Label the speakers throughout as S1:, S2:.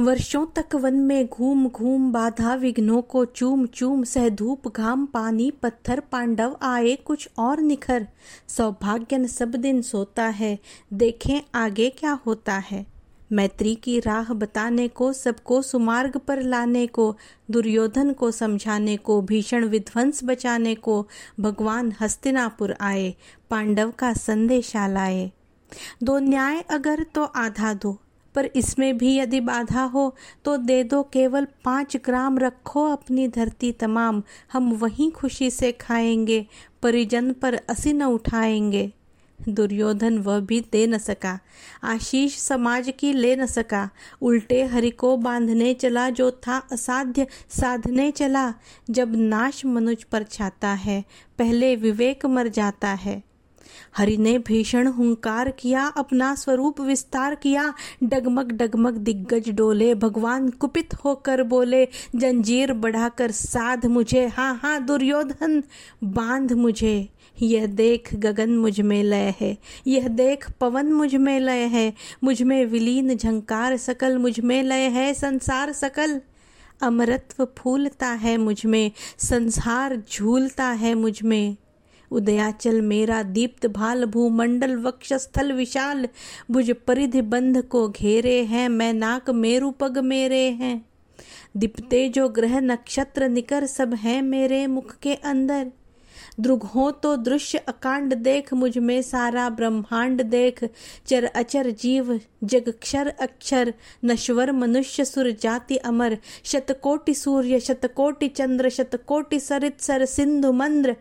S1: वर्षों तक वन में घूम घूम बाधा विघ्नों को चूम चूम सह धूप घाम पानी पत्थर पांडव आए कुछ और निखर। सौभाग्यन सब दिन सोता है, देखें आगे क्या होता है। मैत्री की राह बताने को, सबको सुमार्ग पर लाने को, दुर्योधन को समझाने को, भीषण विध्वंस बचाने को, भगवान हस्तिनापुर आए, पांडव का संदेशा लाए दो न्याय अगर तो आधा दो पर इसमें भी यदि बाधा हो तो दे दो केवल पाँच ग्राम रखो अपनी धरती तमाम। हम वहीं खुशी से खाएँगे, परिजन पर असी न उठाएँगे। दुर्योधन वह भी दे न सका। आशीष समाज की ले न सका। उल्टे हरि को बांधने चला जो था असाध्य, साधने चला। जब नाश मनुज पर छाता है, पहले विवेक मर जाता है। हरि ने भीषण हुंकार किया, अपना स्वरूप विस्तार किया, डगमग डगमग दिग्गज डोले, भगवान कुपित होकर बोले, जंजीर बढ़ाकर साध मुझे हाँ हाँ दुर्योधन, बाँध मुझे, यह देख गगन मुझमें लय है, यह देख पवन मुझमें लय है, मुझमें विलीन झंकार सकल मुझमें लय है, संसार सकल अमरत्व फूलता है मुझमें, संसार झूलता है मुझमें। उदयाचल मेरा दीप्त भाल भूमंडल वक्षस्थल विशाल भुज परिधि बंध को घेरे हैं, मैं नाक मेरु पग मेरे हैं। दीप्ते जो ग्रह नक्षत्र निकर सब हैं मेरे मुख के अंदर। द्रुग हो तो दृश्य अकांड देख, मुझमें सारा ब्रह्मांड देख। चर अचर जीव जगक्षर अक्षर, नश्वर मनुष्य सुर जाति अमर। शतकोटि सूर्य, शतकोटि चंद्र, शतकोटि सरित सर सिंधु मंद्र।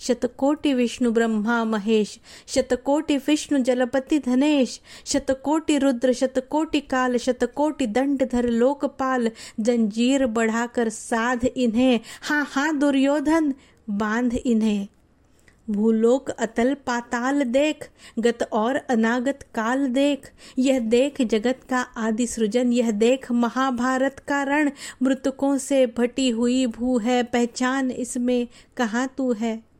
S1: शतकोटि विष्णु, ब्रह्मा, महेश, शतकोटि विष्णु, जलपति, धनेश, शतकोटि रुद्र, शतकोटि काल, शतकोटि दंडधर, लोकपाल, जंजीर बढ़ाकर साध इन्हें। हाँ हाँ दुर्योधन, बाँध इन्हें। भूलोक अतल पाताल देख, गत और अनागत काल देख। यह देख जगत का आदि सृजन, यह देख महाभारत का रण। मृतकों से भटी हुई भू है, पहचान इसमें कहाँ तू है?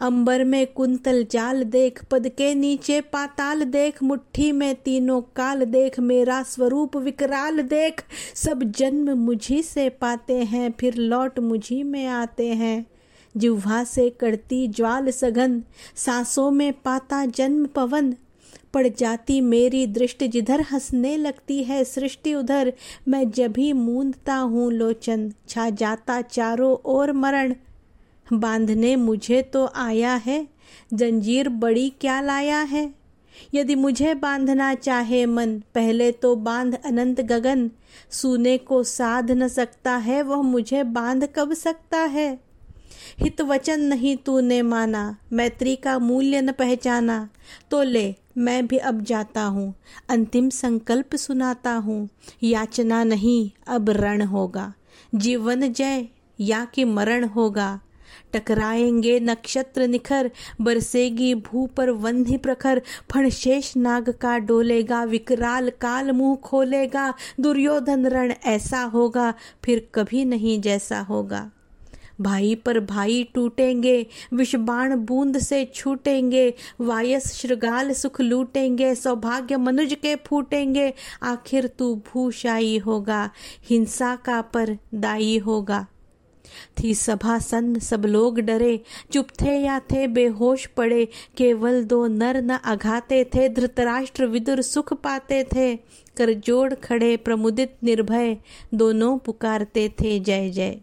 S1: अंबर में कुंतल जाल देख, पद के नीचे पाताल देख, मुट्ठी में तीनों काल देख, मेरा स्वरूप विकराल देख। सब जन्म मुझी से पाते हैं, फिर लौट मुझी में आते हैं। जिह्वा से करती ज्वाल सघन, सांसों में पाता जन्म पवन। पड़ जाती मेरी दृष्टि जिधर हंसने लगती है, सृष्टि उधर। मैं जब ही मूंदता हूँ लोचन, छा जाता चारों ओर मरण। बांधने मुझे तो आया है। जंजीर बड़ी क्या लाया है? यदि मुझे बांधना चाहे मन, पहले तो बाँध अनंत गगन। सुने को साध न सकता है, वह मुझे बाँध कब सकता है? हित वचन नहीं तूने माना, मैत्री का मूल्य न पहचाना। तो ले, मैं भी अब जाता हूँ, अंतिम संकल्प सुनाता हूँ। याचना नहीं, अब रण होगा। जीवन जय, या कि मरण होगा। टकराएँगे नक्षत्र निखर, बरसेगी भू पर वंधि प्रखर। फणशेष नाग का डोलेगा, विकराल काल मुँह खोलेगा। दुर्योधन रण ऐसा होगा, फिर कभी नहीं जैसा होगा। भाई पर भाई टूटेंगे, विषबाण बूंद से छूटेंगे। वायस श्रृगाल सुख लूटेंगे, सौभाग्य मनुज के फूटेंगे। आखिर तू भूशाई होगा, हिंसा का पर दाई होगा। थी सभा सन्न सब लोग डरे, चुप थे या थे बेहोश पड़े, केवल दो नर न अघाते थे, धृतराष्ट्र विदुर सुख पाते थे। कर जोड़ खड़े प्रमुदित निर्भय, दोनों पुकारते थे जय जय।